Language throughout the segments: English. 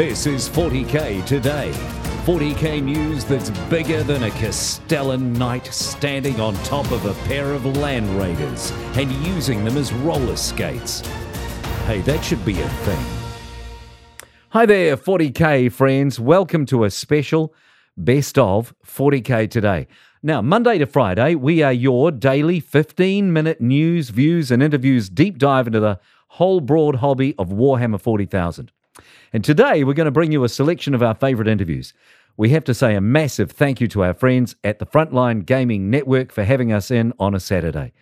This is 40K Today. 40K news that's bigger than a Castellan knight standing on top of a pair of Land Raiders and using them as roller skates. Hey, that should be a thing. Hi there, 40K friends. Welcome to a special best of 40K Today. Now, Monday to Friday, we are your daily 15 minute news, views, and interviews deep dive into the whole broad hobby of Warhammer 40,000. And today we're going to bring you a selection of our favorite interviews. We have to say a massive thank you to our friends at the Frontline Gaming Network for having us in on a Saturday.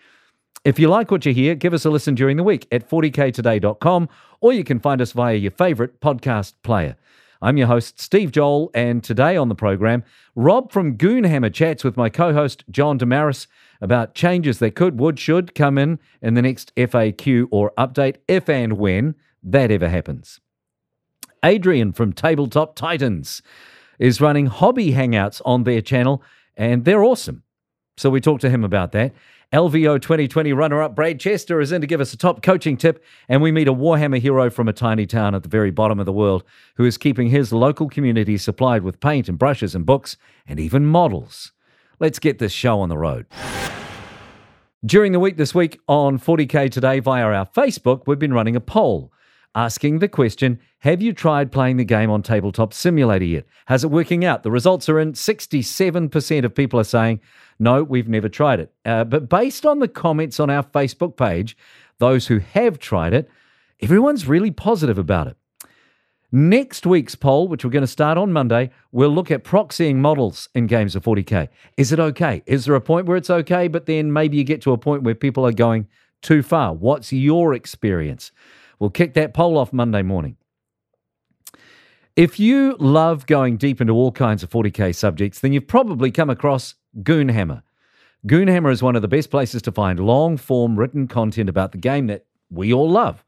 If you like what you hear, give us a listen during the week at 40ktoday.com or you can find us via your favorite podcast player. I'm your host, Steve Joel, and today on the program, Rob from Goonhammer chats with my co host, John Damaris, about changes that could, would, should come in in the next FAQ or update, if and when that ever happens. Adrian from Tabletop Titans is running hobby hangouts on their channel, and they're awesome. So we talked to him about that. LVO 2020 runner up Brad Chester is in to give us a top coaching tip, and we meet a Warhammer hero from a tiny town at the very bottom of the world who is keeping his local community supplied with paint and brushes and books and even models. Let's get this show on the road. During the week this week on 40K Today via our Facebook, we've been running a poll asking the question Have you tried playing the game on Tabletop Simulator yet? How's it working out? The results are in 67% of people are saying, No, we've never tried it. Uh, but based on the comments on our Facebook page, those who have tried it, everyone's really positive about it. Next week's poll, which we're going to start on Monday, we'll look at proxying models in games of 40K. Is it okay? Is there a point where it's okay, but then maybe you get to a point where people are going too far? What's your experience? We'll kick that poll off Monday morning. If you love going deep into all kinds of 40K subjects, then you've probably come across Goonhammer. Goonhammer is one of the best places to find long form written content about the game that we all love.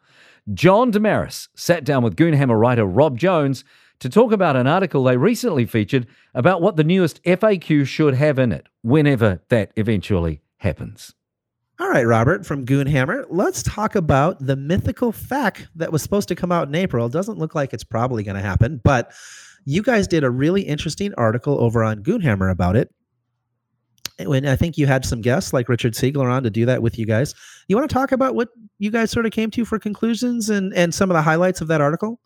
John Damaris sat down with Goonhammer writer Rob Jones to talk about an article they recently featured about what the newest FAQ should have in it, whenever that eventually happens. All right, Robert from Goonhammer, let's talk about the mythical fact that was supposed to come out in April. Doesn't look like it's probably going to happen, but you guys did a really interesting article over on Goonhammer about it. When I think you had some guests like Richard Siegler on to do that with you guys. You want to talk about what you guys sort of came to for conclusions and, and some of the highlights of that article?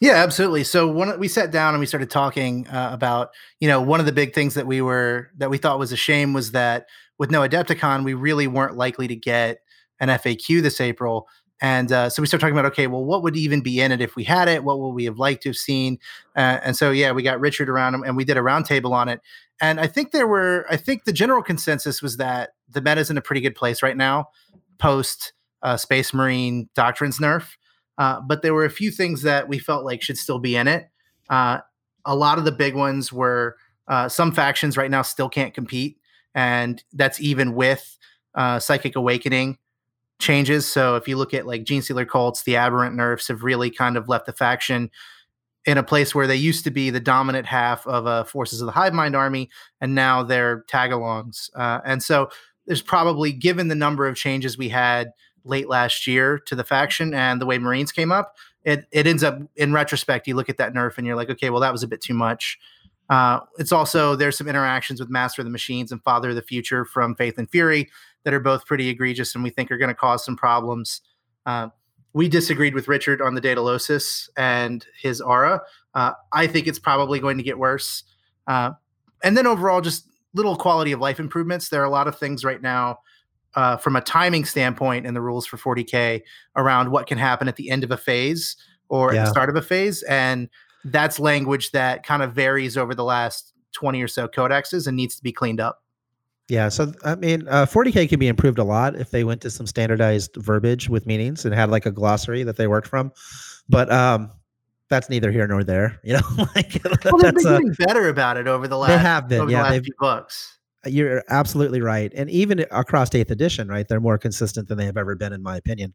Yeah, absolutely. So one, we sat down and we started talking uh, about, you know, one of the big things that we were that we thought was a shame was that with no Adepticon, we really weren't likely to get an FAQ this April. And uh, so we started talking about, okay, well, what would even be in it if we had it? What would we have liked to have seen? Uh, and so, yeah, we got Richard around and we did a roundtable on it. And I think there were, I think the general consensus was that the meta's in a pretty good place right now, post uh, Space Marine Doctrines nerf. Uh, but there were a few things that we felt like should still be in it. Uh, a lot of the big ones were uh, some factions right now still can't compete and that's even with uh, Psychic Awakening changes. So if you look at like Genestealer cults, the aberrant nerfs have really kind of left the faction in a place where they used to be the dominant half of uh, Forces of the Hive Mind army, and now they're tagalongs. Uh, and so there's probably, given the number of changes we had late last year to the faction and the way Marines came up, it it ends up in retrospect, you look at that nerf and you're like, okay, well that was a bit too much. Uh, it's also there's some interactions with Master of the Machines and Father of the Future from Faith and Fury that are both pretty egregious and we think are going to cause some problems. Uh, we disagreed with Richard on the Daedalosus and his aura. Uh, I think it's probably going to get worse. Uh, and then overall, just little quality of life improvements. There are a lot of things right now uh, from a timing standpoint in the rules for 40K around what can happen at the end of a phase or yeah. at the start of a phase. And that's language that kind of varies over the last 20 or so codexes and needs to be cleaned up. Yeah, so I mean, uh, 40k can be improved a lot if they went to some standardized verbiage with meanings and had like a glossary that they worked from. But um, that's neither here nor there. You know, like well, they've been uh, better about it over the last. They have been, yeah. The last few books. You're absolutely right, and even across Eighth Edition, right? They're more consistent than they have ever been, in my opinion.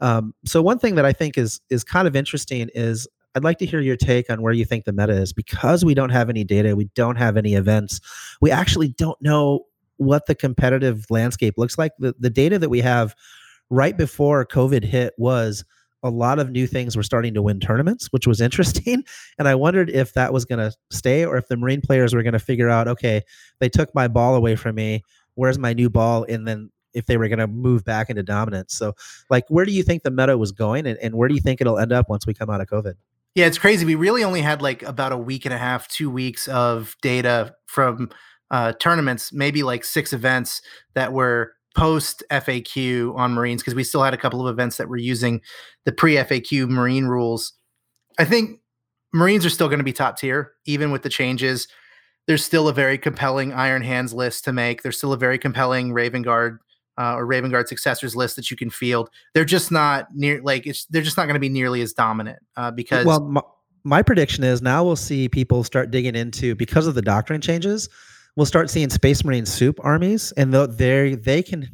Um, so one thing that I think is is kind of interesting is I'd like to hear your take on where you think the meta is because we don't have any data, we don't have any events, we actually don't know what the competitive landscape looks like. The the data that we have right before COVID hit was a lot of new things were starting to win tournaments, which was interesting. And I wondered if that was going to stay or if the Marine players were going to figure out, okay, they took my ball away from me. Where's my new ball? And then if they were going to move back into dominance. So, like, where do you think the meta was going, and, and where do you think it'll end up once we come out of COVID? Yeah, it's crazy. We really only had like about a week and a half, two weeks of data from uh, tournaments, maybe like six events that were post FAQ on Marines because we still had a couple of events that were using the pre FAQ Marine rules. I think Marines are still going to be top tier, even with the changes. There's still a very compelling Iron Hands list to make. There's still a very compelling Raven Guard uh, or Raven Guard successors list that you can field. They're just not near like it's. They're just not going to be nearly as dominant uh, because. Well, my, my prediction is now we'll see people start digging into because of the doctrine changes we'll start seeing Space Marine soup armies, and they they can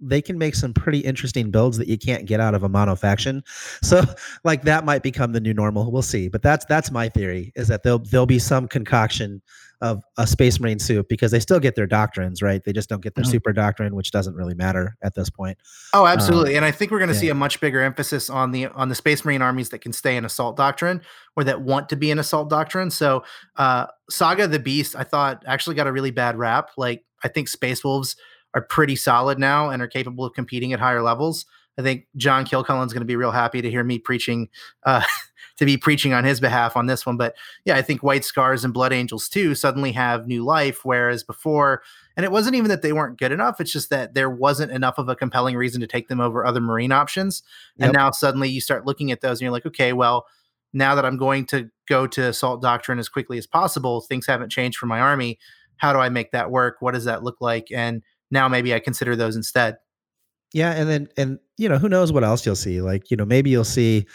they can make some pretty interesting builds that you can't get out of a mono faction. So like that might become the new normal. We'll see. But that's that's my theory is that there'll there'll be some concoction of a space marine soup because they still get their doctrines, right? They just don't get their mm-hmm. super doctrine, which doesn't really matter at this point. Oh, absolutely. Um, and I think we're going to yeah. see a much bigger emphasis on the on the space marine armies that can stay in assault doctrine or that want to be in assault doctrine. So uh Saga the Beast, I thought actually got a really bad rap. Like I think Space Wolves are pretty solid now and are capable of competing at higher levels. I think John Kilcullen's going to be real happy to hear me preaching, uh, to be preaching on his behalf on this one. But yeah, I think White Scars and Blood Angels too suddenly have new life, whereas before, and it wasn't even that they weren't good enough; it's just that there wasn't enough of a compelling reason to take them over other Marine options. Yep. And now suddenly you start looking at those and you're like, okay, well, now that I'm going to go to Assault Doctrine as quickly as possible, things haven't changed for my army. How do I make that work? What does that look like? And now maybe I consider those instead. Yeah, and then and you know who knows what else you'll see? Like you know maybe you'll see,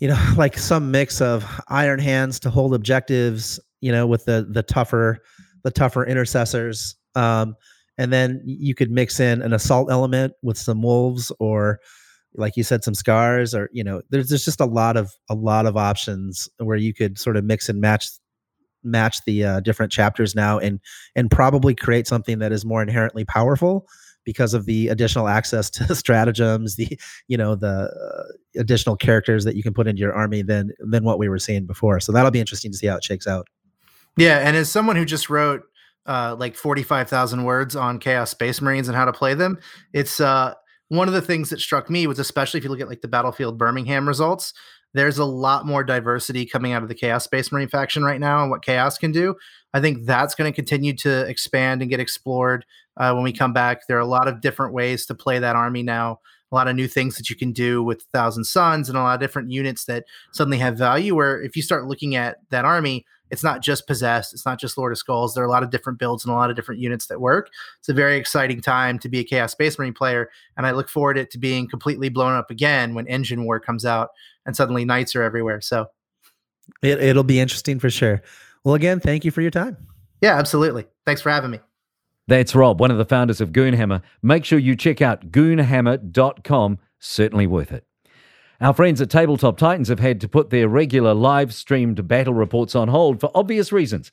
you know, like some mix of iron hands to hold objectives. You know, with the the tougher the tougher intercessors. Um, and then you could mix in an assault element with some wolves or like you said some scars or you know there's there's just a lot of a lot of options where you could sort of mix and match match the uh, different chapters now and and probably create something that is more inherently powerful because of the additional access to stratagems the you know the uh, additional characters that you can put into your army than than what we were seeing before. So that'll be interesting to see how it shakes out. Yeah and as someone who just wrote uh, like 45,000 words on chaos space marines and how to play them it's uh one of the things that struck me was especially if you look at like the battlefield birmingham results there's a lot more diversity coming out of the Chaos Space Marine faction right now and what Chaos can do. I think that's going to continue to expand and get explored uh, when we come back. There are a lot of different ways to play that army now, a lot of new things that you can do with Thousand Suns and a lot of different units that suddenly have value. Where if you start looking at that army, it's not just possessed, it's not just Lord of Skulls. There are a lot of different builds and a lot of different units that work. It's a very exciting time to be a Chaos Space Marine player, and I look forward to it to being completely blown up again when Engine War comes out and suddenly knights are everywhere. So it, it'll be interesting for sure. Well, again, thank you for your time. Yeah, absolutely. Thanks for having me. That's Rob, one of the founders of Goonhammer. Make sure you check out goonhammer.com. Certainly worth it. Our friends at Tabletop Titans have had to put their regular live streamed battle reports on hold for obvious reasons,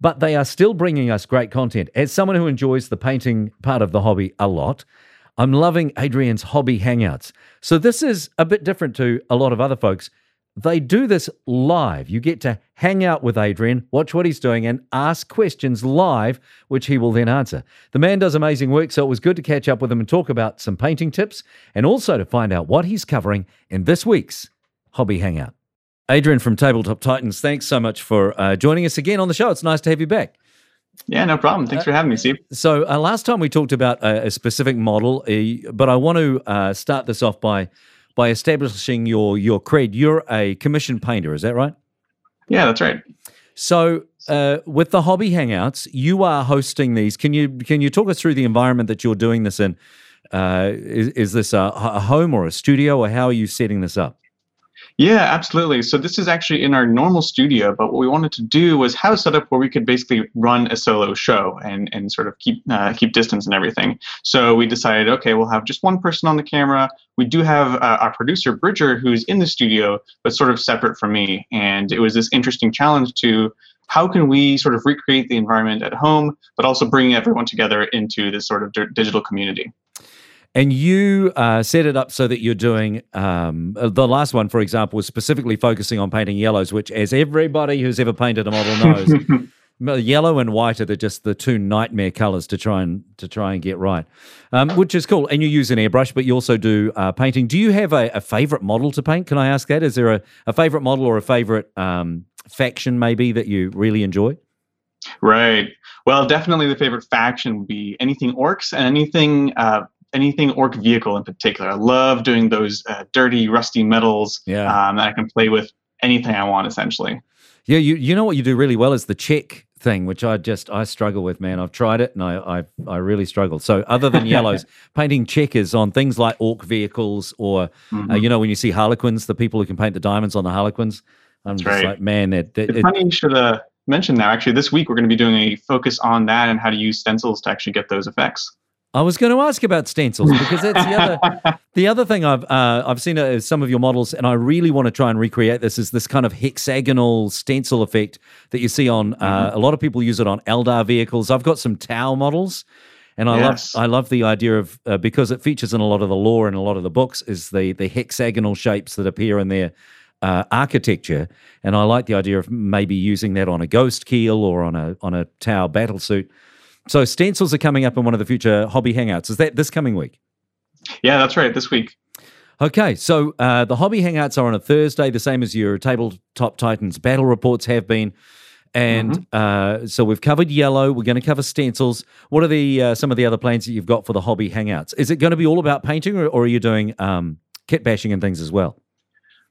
but they are still bringing us great content. As someone who enjoys the painting part of the hobby a lot, I'm loving Adrian's hobby hangouts. So this is a bit different to a lot of other folks. They do this live. You get to hang out with Adrian, watch what he's doing, and ask questions live, which he will then answer. The man does amazing work, so it was good to catch up with him and talk about some painting tips and also to find out what he's covering in this week's Hobby Hangout. Adrian from Tabletop Titans, thanks so much for uh, joining us again on the show. It's nice to have you back. Yeah, no problem. Thanks for having me, Steve. So, uh, last time we talked about a, a specific model, uh, but I want to uh, start this off by by establishing your your cred. You're a commission painter, is that right? Yeah, that's right. So, uh, with the hobby hangouts, you are hosting these. Can you can you talk us through the environment that you're doing this in? Uh, is, is this a, a home or a studio, or how are you setting this up? Yeah, absolutely. So this is actually in our normal studio, but what we wanted to do was have a setup where we could basically run a solo show and and sort of keep uh, keep distance and everything. So we decided, okay, we'll have just one person on the camera. We do have uh, our producer Bridger, who's in the studio, but sort of separate from me. And it was this interesting challenge to how can we sort of recreate the environment at home, but also bring everyone together into this sort of digital community. And you uh, set it up so that you're doing um, uh, the last one, for example, was specifically focusing on painting yellows, which, as everybody who's ever painted a model knows, yellow and white are the, just the two nightmare colors to try and to try and get right, um, which is cool. And you use an airbrush, but you also do uh, painting. Do you have a, a, favorite model to paint? Can I ask that? Is there a, a favorite model or a favorite um, faction maybe that you really enjoy? Right. Well, definitely the favorite faction would be anything orcs and anything uh, anything orc vehicle in particular. I love doing those uh, dirty, rusty metals yeah. um, that I can play with anything I want, essentially. Yeah, you you know what you do really well is the check thing, which I just I struggle with, man. I've tried it and I I, I really struggle. So other than yellows, painting checkers on things like orc vehicles, or uh, mm-hmm. uh, you know when you see harlequins, the people who can paint the diamonds on the harlequins. I'm That's just right. like, man, that, that it, funny you should uh, mention that. Actually, this week we're going to be doing a focus on that and how to use stencils to actually get those effects. I was going to ask about stencils because that's the other the other thing I've uh, I've seen uh, some of your models, and I really want to try and recreate this. Is this kind of hexagonal stencil effect that you see on uh, mm-hmm. a lot of people use it on Eldar vehicles. I've got some Tau models, and I yes. love I love the idea of uh, because it features in a lot of the lore and a lot of the books is the the hexagonal shapes that appear in their uh, architecture, and I like the idea of maybe using that on a Ghostkeel or on a on a Tau battle suit. So stencils are coming up in one of the future hobby hangouts. Is that this coming week? Yeah, that's right. This week. Okay, so uh, the hobby hangouts are on a Thursday, the same as your tabletop titans battle reports have been. And mm-hmm. uh, so we've covered yellow. We're going to cover stencils. What are the uh, some of the other plans that you've got for the hobby hangouts? Is it going to be all about painting, or, or are you doing um, kit bashing and things as well?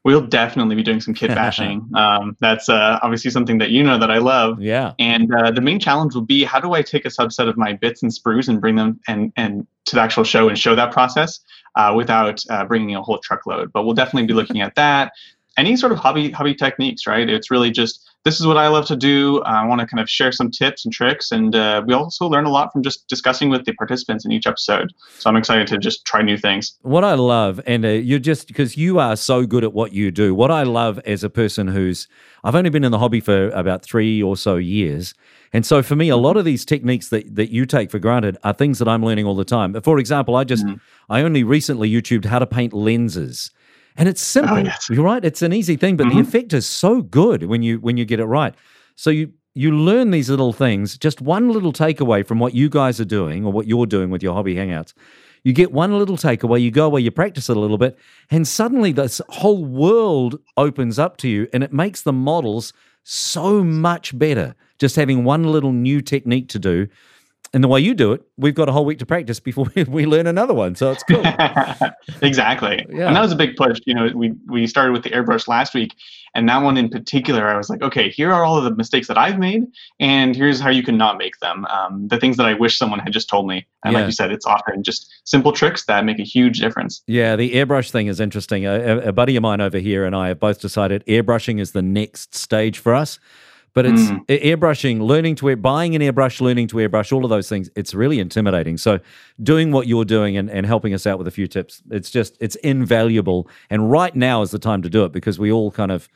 We'll definitely be doing some kit bashing. um, that's uh, obviously something that you know that I love. Yeah. And uh, the main challenge will be how do I take a subset of my bits and sprues and bring them and and to the actual show and show that process uh, without uh, bringing a whole truckload. But we'll definitely be looking at that. Any sort of hobby hobby techniques, right? It's really just this is what I love to do. I want to kind of share some tips and tricks, and uh, we also learn a lot from just discussing with the participants in each episode. So I'm excited to just try new things. What I love, and uh, you're just because you are so good at what you do. What I love as a person who's I've only been in the hobby for about three or so years. And so for me, a lot of these techniques that, that you take for granted are things that I'm learning all the time. For example, I just, mm-hmm. I only recently YouTubed how to paint lenses. And it's oh, simple. Oh, yes. You're right. It's an easy thing, but mm-hmm. the effect is so good when you when you get it right. So you you learn these little things. Just one little takeaway from what you guys are doing or what you're doing with your hobby hangouts. You get one little takeaway, you go away, you practice it a little bit, and suddenly this whole world opens up to you and it makes the models so much better. Just having one little new technique to do and the way you do it, we've got a whole week to practice before we learn another one. So it's cool. exactly. Yeah. And that was a big push. You know, we we started with the airbrush last week, and that one in particular, I was like, okay, here are all of the mistakes that I've made, and here's how you can not make them. Um, the things that I wish someone had just told me. And yeah. like you said, it's often just simple tricks that make a huge difference. Yeah, the airbrush thing is interesting. A, a buddy of mine over here and I have both decided airbrushing is the next stage for us but it's mm. airbrushing, learning to air, buying an airbrush, learning to airbrush, all of those things. It's really intimidating. So doing what you're doing and, and helping us out with a few tips, it's just it's invaluable. And right now is the time to do it because we all kind of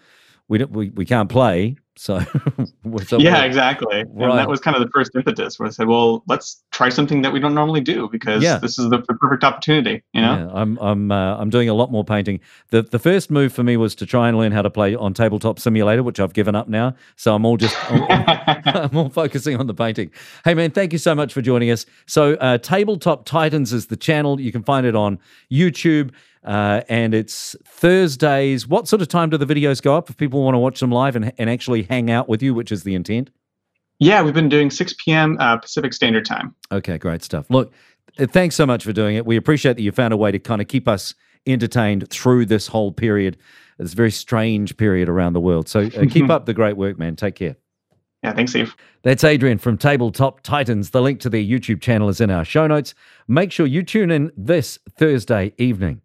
we don't, we, we can't play so, so yeah, exactly. Right. And that was kind of the first impetus where I said, well, let's try something that we don't normally do because yeah. this is the, the, perfect opportunity. You know, yeah, I'm I'm uh, I'm doing a lot more painting. the The first move for me was to try and learn how to play on Tabletop Simulator, which I've given up now. So I'm all just I'm, I'm all focusing on the painting. Hey man, thank you so much for joining us. So uh, Tabletop Titans is the channel. You can find it on YouTube. Uh, and it's Thursdays. What sort of time do the videos go up if people want to watch them live and, and actually hang out with you, which is the intent? Yeah, we've been doing 6 p.m. Uh, Pacific Standard Time. Okay, great stuff. Look, thanks so much for doing it. We appreciate that you found a way to kind of keep us entertained through this whole period, this very strange period around the world. So uh, keep up the great work, man. Take care. Yeah, thanks, Steve. That's Adrian from Tabletop Titans. The link to their YouTube channel is in our show notes. Make sure you tune in this Thursday evening.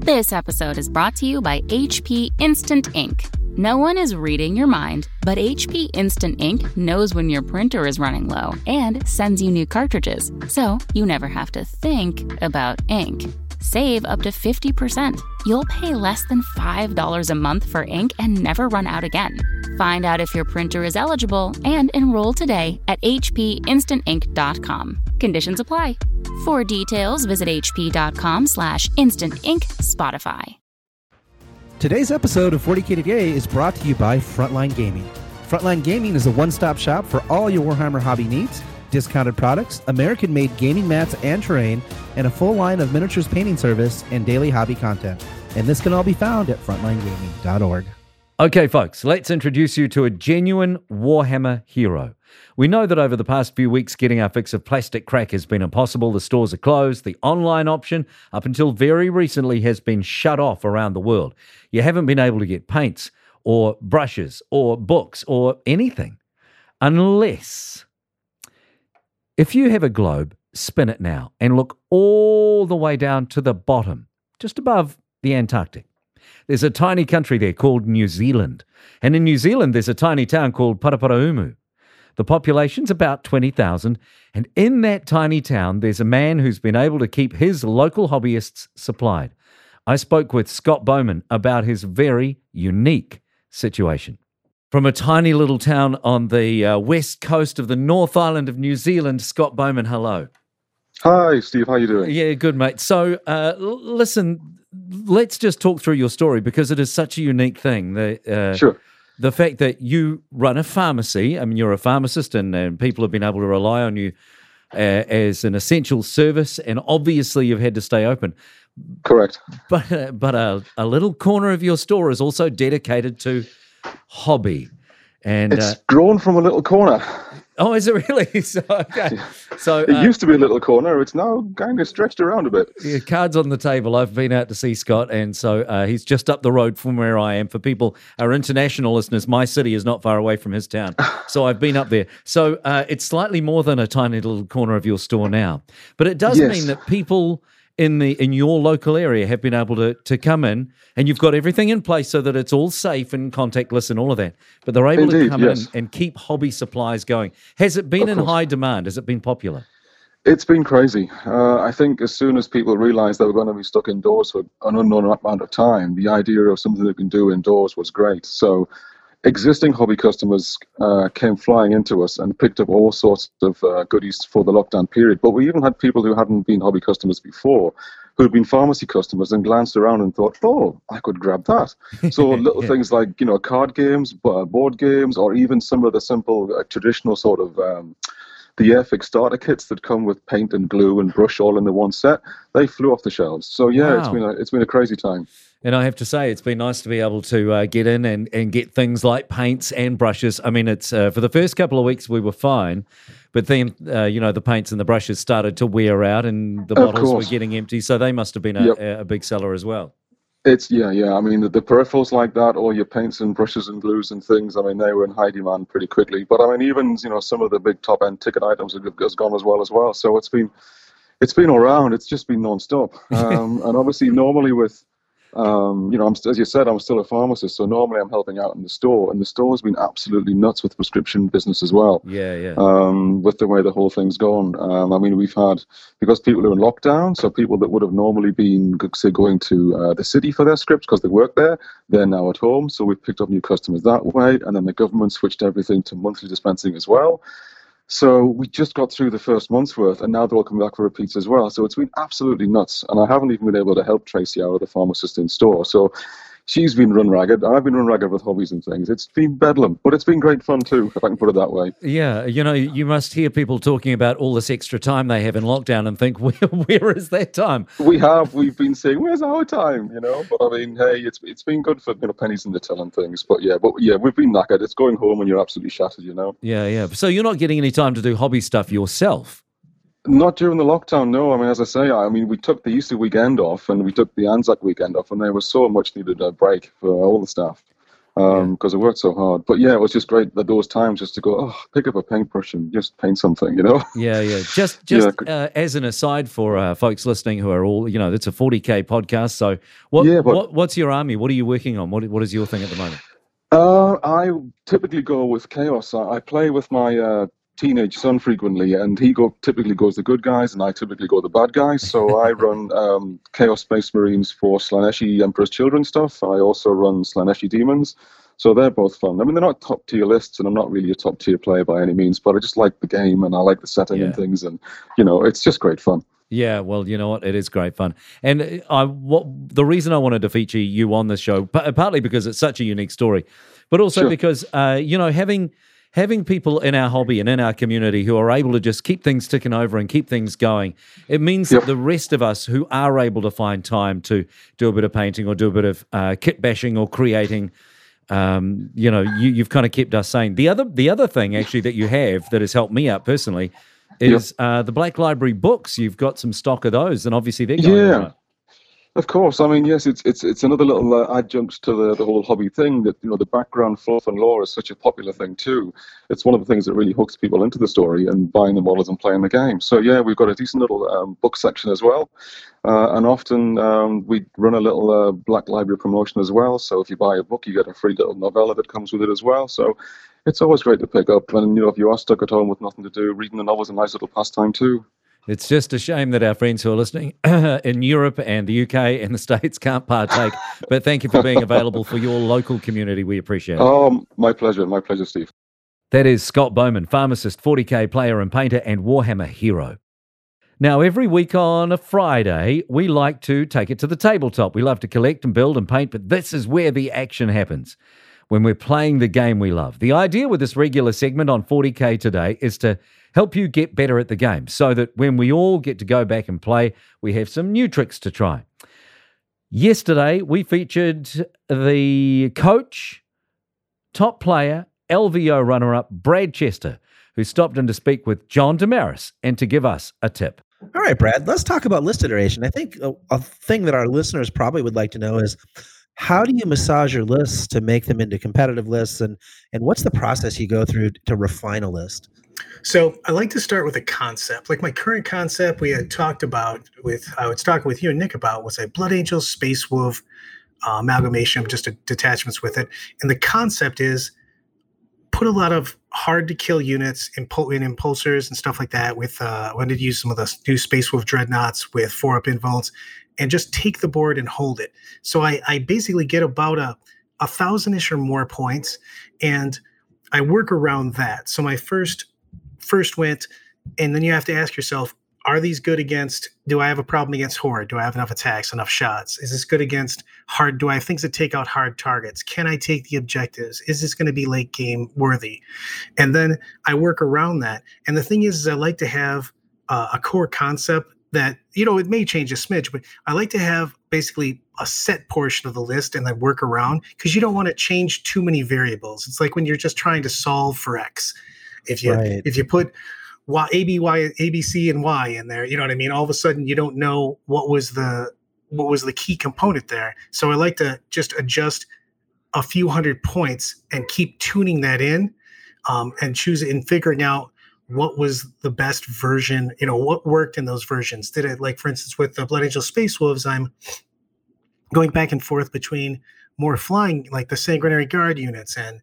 This episode is brought to you by HP Instant Ink. No one is reading your mind, but HP Instant Ink knows when your printer is running low and sends you new cartridges, so you never have to think about ink. Save up to 50%. You'll pay less than $5 a month for ink and never run out again. Find out if your printer is eligible and enroll today at hpinstantink.com. Conditions apply. For details, visit hp.com slash instantink Spotify. Today's episode of 40K Today is brought to you by Frontline Gaming. Frontline Gaming is a one stop shop for all your Warhammer hobby needs, discounted products, American made gaming mats and terrain, and a full line of miniatures painting service and daily hobby content. And this can all be found at frontlinegaming.org. Okay, folks, let's introduce you to a genuine Warhammer hero. We know that over the past few weeks, getting our fix of plastic crack has been impossible. The stores are closed. The online option, up until very recently, has been shut off around the world. You haven't been able to get paints or brushes or books or anything unless if you have a globe, spin it now and look all the way down to the bottom, just above the Antarctic. There's a tiny country there called New Zealand. And in New Zealand, there's a tiny town called Paraparaumu. The population's about 20,000. And in that tiny town, there's a man who's been able to keep his local hobbyists supplied. I spoke with Scott Bowman about his very unique situation. From a tiny little town on the uh, west coast of the North Island of New Zealand, Scott Bowman, hello. Hi, Steve. How you doing? Yeah, good, mate. So, uh, l- listen, let's just talk through your story because it is such a unique thing. The, uh, Sure. the fact that you run a pharmacy, I mean, you're a pharmacist and, and people have been able to rely on you uh, as an essential service, and obviously you've had to stay open. Correct. But, uh, but a, a little corner of your store is also dedicated to hobby. And It's uh, grown from a little corner. oh, is it really? So, okay. So, It uh, used to be a little corner. It's now kind of stretched around a bit. Yeah, cards on the table. I've been out to see Scott, and so uh, he's just up the road from where I am. For people, our international listeners, my city is not far away from his town, so I've been up there. So uh, it's slightly more than a tiny little corner of your store now, but it does Yes. mean that people in the in your local area have been able to to come in, and you've got everything in place so that it's all safe and contactless and all of that. But they're able to come yes. in and keep hobby supplies going. Has it been Of in course. high demand? Has it been popular? It's been crazy. Uh, I think as soon as people realized they were going to be stuck indoors for an unknown amount of time, the idea of something they can do indoors was great. So, existing hobby customers uh, came flying into us and picked up all sorts of uh, goodies for the lockdown period. But we even had people who hadn't been hobby customers before, who had been pharmacy customers and glanced around and thought, "Oh, I could grab that." So little Yeah. things like you know card games, board games, or even some of the simple uh, traditional sort of um, the Airfix starter kits that come with paint and glue and brush all in the one set. They flew off the shelves. So yeah, it's Wow. been a, it's been a crazy time. And I have to say, it's been nice to be able to uh, get in and, and get things like paints and brushes. I mean, it's uh, for the first couple of weeks we were fine, but then uh, you know the paints and the brushes started to wear out, and the Of bottles were getting empty. So they must have been a, Yep. a, a big seller as well. It's yeah, yeah. I mean, the, the peripherals like that, all your paints and brushes and glues and things. I mean, they were in high demand pretty quickly. But I mean, even you know, some of the big top end ticket items have, has gone as well as well. So it's been, it's been all round. It's just been non-stop. Um, and obviously, normally with, um, you know, I'm, st- as you said, I'm still a pharmacist, so normally I'm helping out in the store, and the store's been absolutely nuts with prescription business as well Yeah, yeah. um, with the way the whole thing's gone. Um, I mean, we've had because people are in lockdown, so people that would have normally been, say, going to uh, the city for their scripts because they work there, they're now at home. So we've picked up new customers that way, and then the government switched everything to monthly dispensing as well. So we just got through the first month's worth, and now they're all coming back for repeats as well. So it's been absolutely nuts, and I haven't even been able to help Tracy out, the pharmacist in store. So she's been run ragged. I've been run ragged with hobbies and things. It's been bedlam, but it's been great fun too, if I can put it that way. Yeah, you know, you must hear people talking about all this extra time they have in lockdown and think, where, where is that time? We have. We've been saying, "Where's our time?" You know. But I mean, hey, it's it's been good for you know pennies in the till and things. But yeah, but yeah, we've been knackered. It's going home and you're absolutely shattered. You know. Yeah, yeah. So you're not getting any time to do hobby stuff yourself. Not during the lockdown, no. I mean, as I say, I mean, we took the Easter weekend off and we took the Anzac weekend off, and there was so much needed a break for all the staff because it worked so hard. But yeah, it was just great that those times just to go, oh, pick up a paintbrush and just paint something, you know. Yeah, yeah. Just, just Yeah. uh, as an aside for uh, folks listening who are all, you know, it's a 40k podcast. So, what, Yeah, but- what, what's your army? What are you working on? What, what is your thing at the moment? Uh, I typically go with chaos. I, I play with my uh, teenage son frequently, and he go typically goes the good guys, and I typically go the bad guys. So I run um, Chaos Space Marines for Slaaneshi Emperor's Children stuff. I also run Slaaneshi Demons. So they're both fun. I mean, they're not top tier lists, and I'm not really a top tier player by any means, but I just like the game and I like the setting Yeah. and things, and you know, it's just great fun. Yeah, well, you know what? It is great fun, and uh, I what the reason I wanted to feature you on this show, partly because it's such a unique story, but also sure. because uh, you know having having people in our hobby and in our community who are able to just keep things ticking over and keep things going, it means yep. that the rest of us who are able to find time to do a bit of painting or do a bit of uh, kit bashing or creating. Um, you know, you, you've kind of kept us sane. The other, the other thing actually that you have that has helped me out personally is yep. uh, the Black Library books. You've got some stock of those, and obviously they're going yeah. Right. Of course, I mean yes, it's it's it's another little uh, adjunct to the, the whole hobby thing that you know the background fluff and lore is such a popular thing too. It's one of the things that really hooks people into the story and buying the models and playing the game. So yeah, we've got a decent little um, book section as well, uh, and often um, we run a little uh, Black Library promotion as well. So if you buy a book, you get a free little novella that comes with it as well. So it's always great to pick up, and you know if you are stuck at home with nothing to do, reading the novel is a nice little pastime too. It's just a shame that our friends who are listening in Europe and the UK and the States can't partake. but thank you for being available for your local community. We appreciate it. Oh, my pleasure. My pleasure, Steve. That is Scott Bowman, pharmacist, 40k player and painter, and Warhammer hero. Now, every week on a Friday, we like to take it to the tabletop. We love to collect and build and paint, but this is where the action happens when we're playing the game we love. The idea with this regular segment on 40k today is to help you get better at the game so that when we all get to go back and play, we have some new tricks to try. Yesterday, we featured the coach, top player, LVO runner up, Brad Chester, who stopped in to speak with John Damaris and to give us a tip. All right, Brad, let's talk about list iteration. I think a, a thing that our listeners probably would like to know is how do you massage your lists to make them into competitive lists and and what's the process you go through to refine a list so I like to start with a concept. Like my current concept we had talked about with I was talking with you and Nick about was a Blood Angel Space Wolf uh, amalgamation of just a, detachments with it. And the concept is put a lot of hard to kill units in, in impulsors and stuff like that with uh, I wanted to use some of the new Space Wolf dreadnoughts with four up invulns and just take the board and hold it. So I, I basically get about a a thousand ish or more points and I work around that. So my first first went, and then you have to ask yourself, are these good against do i have a problem against horde? Do i have enough attacks enough shots? Is this good against hard do i have things that take out hard targets? Can i take the objectives? Is this going to be late game worthy? And then i work around that. And the thing is, is i like to have uh, a core concept that you know it may change a smidge but i like to have basically a set portion of the list and then work around because you don't want to change too many variables. It's like when you're just trying to solve for x if you right. if you put y, A, B, Y, A, B, C, and Y in there, you know what I mean. All of a sudden, you don't know what was the what was the key component there. So I like to just adjust a few hundred points and keep tuning that in, um, and choose in figuring out what was the best version. You know what worked in those versions. Did it like, for instance, with the Blood Angel Space Wolves, I'm going back and forth between more flying, like the Sanguinary Guard units and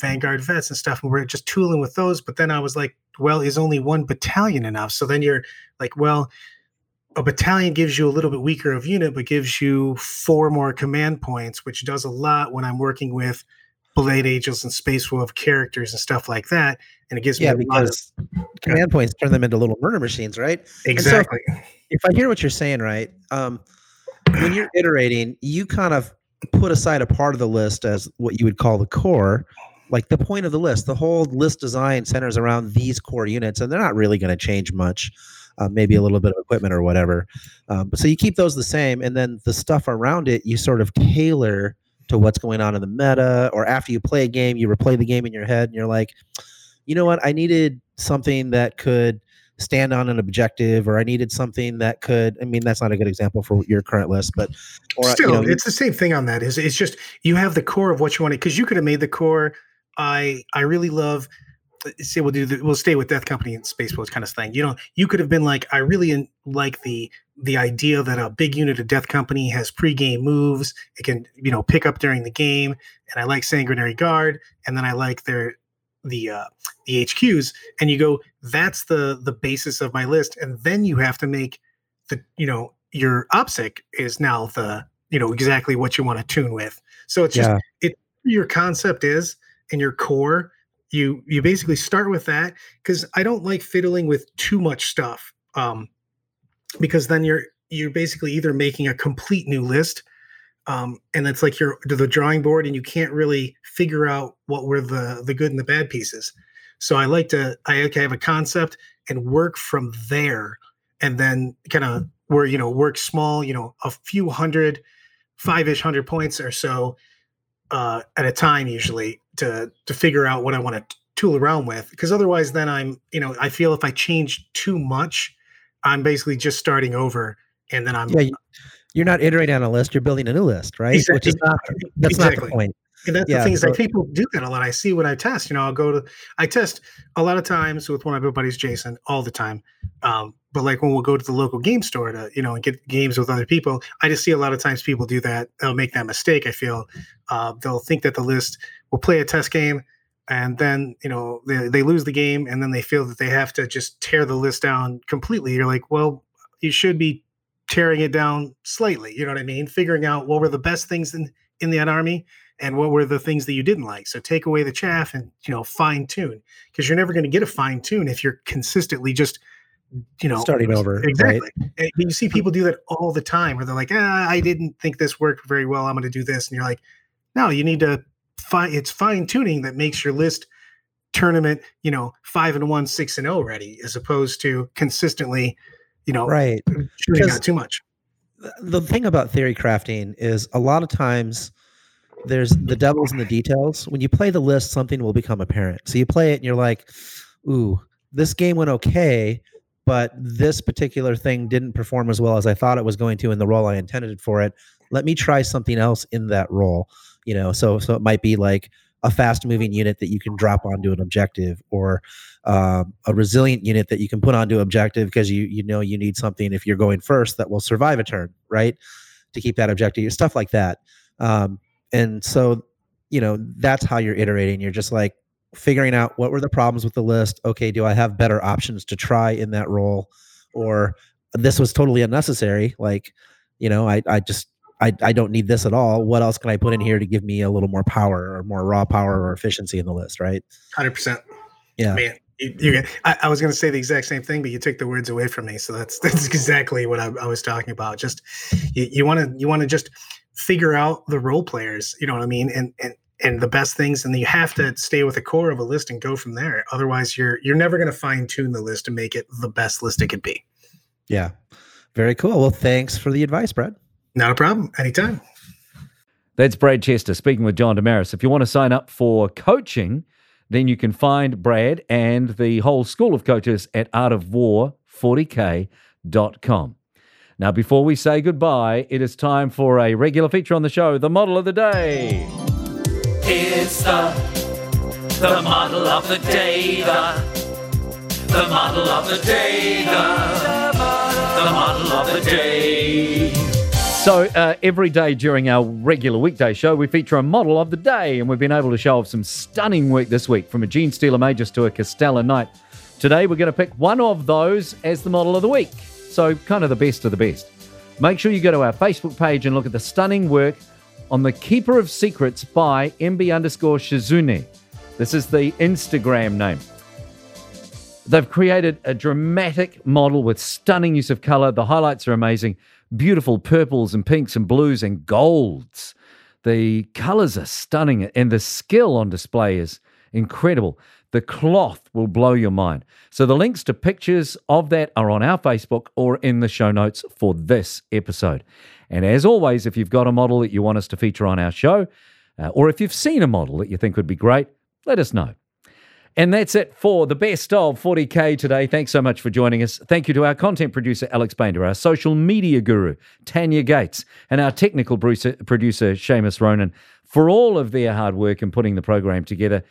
Vanguard vets and stuff, and we're just tooling with those. But then I was like, well, is only one battalion enough? So then you're like, well, a battalion gives you a little bit weaker of unit, but gives you four more command points, which does a lot when I'm working with Blood Angels and Space Wolf characters and stuff like that. And it gives yeah, me because of, command points turn them into little murder machines, right? Exactly. So if I hear what you're saying, right, um, when you're iterating, you kind of put aside a part of the list as what you would call the core, like the point of the list the whole list design centers around these core units and they're not really going to change much uh, maybe a little bit of equipment or whatever um, but so you keep those the same and then the stuff around it you sort of tailor to what's going on in the meta or after you play a game you replay the game in your head and you're like you know what? I needed something that could stand on an objective or i needed something that could i mean that's not a good example for your current list but or still you know, it's the same thing on that is it's just you have the core of what you wanted because you could have made the core I I really love say we'll do the, we'll stay with Death Company and Space Wolves kind of thing. You know, you could have been like, I really like the the idea that a big unit of Death Company has pre-game moves. It can you know pick up during the game, and I like Sanguinary Guard, and then I like their the uh, the HQs, and you go, that's the the basis of my list, and then you have to make the you know your OPSEC is now the you know exactly what you want to tune with. So it's just yeah. it your concept is in your core you you basically start with that because i don't like fiddling with too much stuff um because then you're you're basically either making a complete new list um, and it's like you're to the drawing board and you can't really figure out what were the the good and the bad pieces. So i like to i okay, have a concept and work from there and then kind of where you know work small you know a few hundred five-ish hundred points or so uh, at a time usually to to figure out what i want to tool around with because otherwise then i'm you know i feel if i change too much i'm basically just starting over and then i'm Yeah, you- you're not iterating on a list; you're building a new list, right? Which is not that's not the Exactly. point. And that's Yeah, the thing is so- like people do that a lot. I see when I test, you know, I'll go to I test a lot of times with one of my buddies, Jason, all the time. Um, but like when we'll go to the local game store to, you know, and get games with other people, I just see a lot of times people do that. They'll make that mistake. I feel uh, they'll think that the list will play a test game and then, you know, they, they lose the game and then they feel that they have to just tear the list down completely. You're like, well, you should be tearing it down slightly. You know what I mean? Figuring out what were the best things in, in that army and what were the things that you didn't like. So take away the chaff and you know fine tune because you're never going to get a fine tune if you're consistently just you know Starting over, right? Exactly. And you see people do that all the time where they're like, ah, I didn't think this worked very well. I'm going to do this, and you're like, no, you need to find. It's fine tuning that makes your list tournament, you know, five and one, six and zero ready, as opposed to consistently, you know, Right. shooting out too much. the thing about theory crafting is a lot of times there's the devil's in the details. When you play the list, something will become apparent. So you play it and you're like, ooh, this game went okay, but this particular thing didn't perform as well as I thought it was going to in the role I intended for it. Let me try something else in that role. You know, so so it might be like a fast moving unit that you can drop onto an objective or um, a resilient unit that you can put onto objective because you you know you need something if you're going first that will survive a turn right? To keep that objective stuff like that. Um, and so you know that's how you're iterating. You're just like figuring out what were the problems with the list. Okay do i have better options to try in that role? Or this was totally unnecessary. Like you know i, I just I, I don't need this at all what else can i put in here to give me a little more power or more raw power or efficiency in the list right Hundred percent. yeah Man, you, you, I, I was going to say the exact same thing, but you took the words away from me. So that's that's exactly what I, I was talking about. Just you want to you want to just figure out the role players. You know what I mean? And and and the best things, and you have to stay with the core of a list and go from there. Otherwise, you're you're never going to fine tune the list to make it the best list it could be. yeah very cool well thanks for the advice brad Not a problem. Anytime. That's Brad Chester speaking with John Damaris. If you want to sign up for coaching, then you can find Brad and the whole school of coaches at artofwar40k.com. Now, before we say goodbye, it is time for a regular feature on the show, the model of the day. It's the the model of the day, the the model of the day, the the model of the day. So, uh, every day during our regular weekday show, we feature a model of the day, and we've been able to show off some stunning work this week from a Genestealer Magus to a Castellan Knight. Today, we're going to pick one of those as the model of the week. So, kind of the best of the best. Make sure you go to our Facebook page and look at the stunning work on the Keeper of Secrets by MB underscore Shizune. This is the Instagram name. They've created a dramatic model with stunning use of color. The highlights are amazing. Beautiful purples and pinks and blues and golds. The colors are stunning and the skill on display is incredible. The cloth will blow your mind. So the links to pictures of that are on our Facebook or in the show notes for this episode. And as always, if you've got a model that you want us to feature on our show, uh, or if you've seen a model that you think would be great, let us know. And that's it for the best of 40K today. Thanks so much for joining us. Thank you to our content producer, Alex Bander, our social media guru, Tanya Gates, and our technical producer, producer Seamus Ronan, for all of their hard work in putting the program together.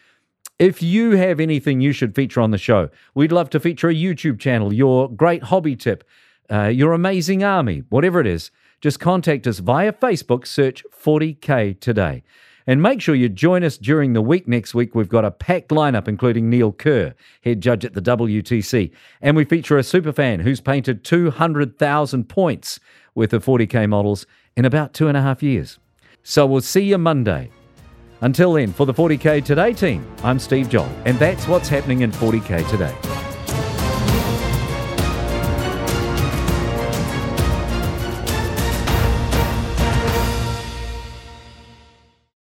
If you have anything you should feature on the show, we'd love to feature a YouTube channel, your great hobby tip, uh, your amazing army, whatever it is. Just contact us via Facebook, search 40K today. And make sure you join us during the week next week. We've got a packed lineup, including Neil Kerr, head judge at the WTC. And we feature a superfan who's painted 200,000 points worth of 40K models in about two and a half years. So we'll see you Monday. Until then, for the 40K Today team, I'm Steve Joel, and that's what's happening in 40K today.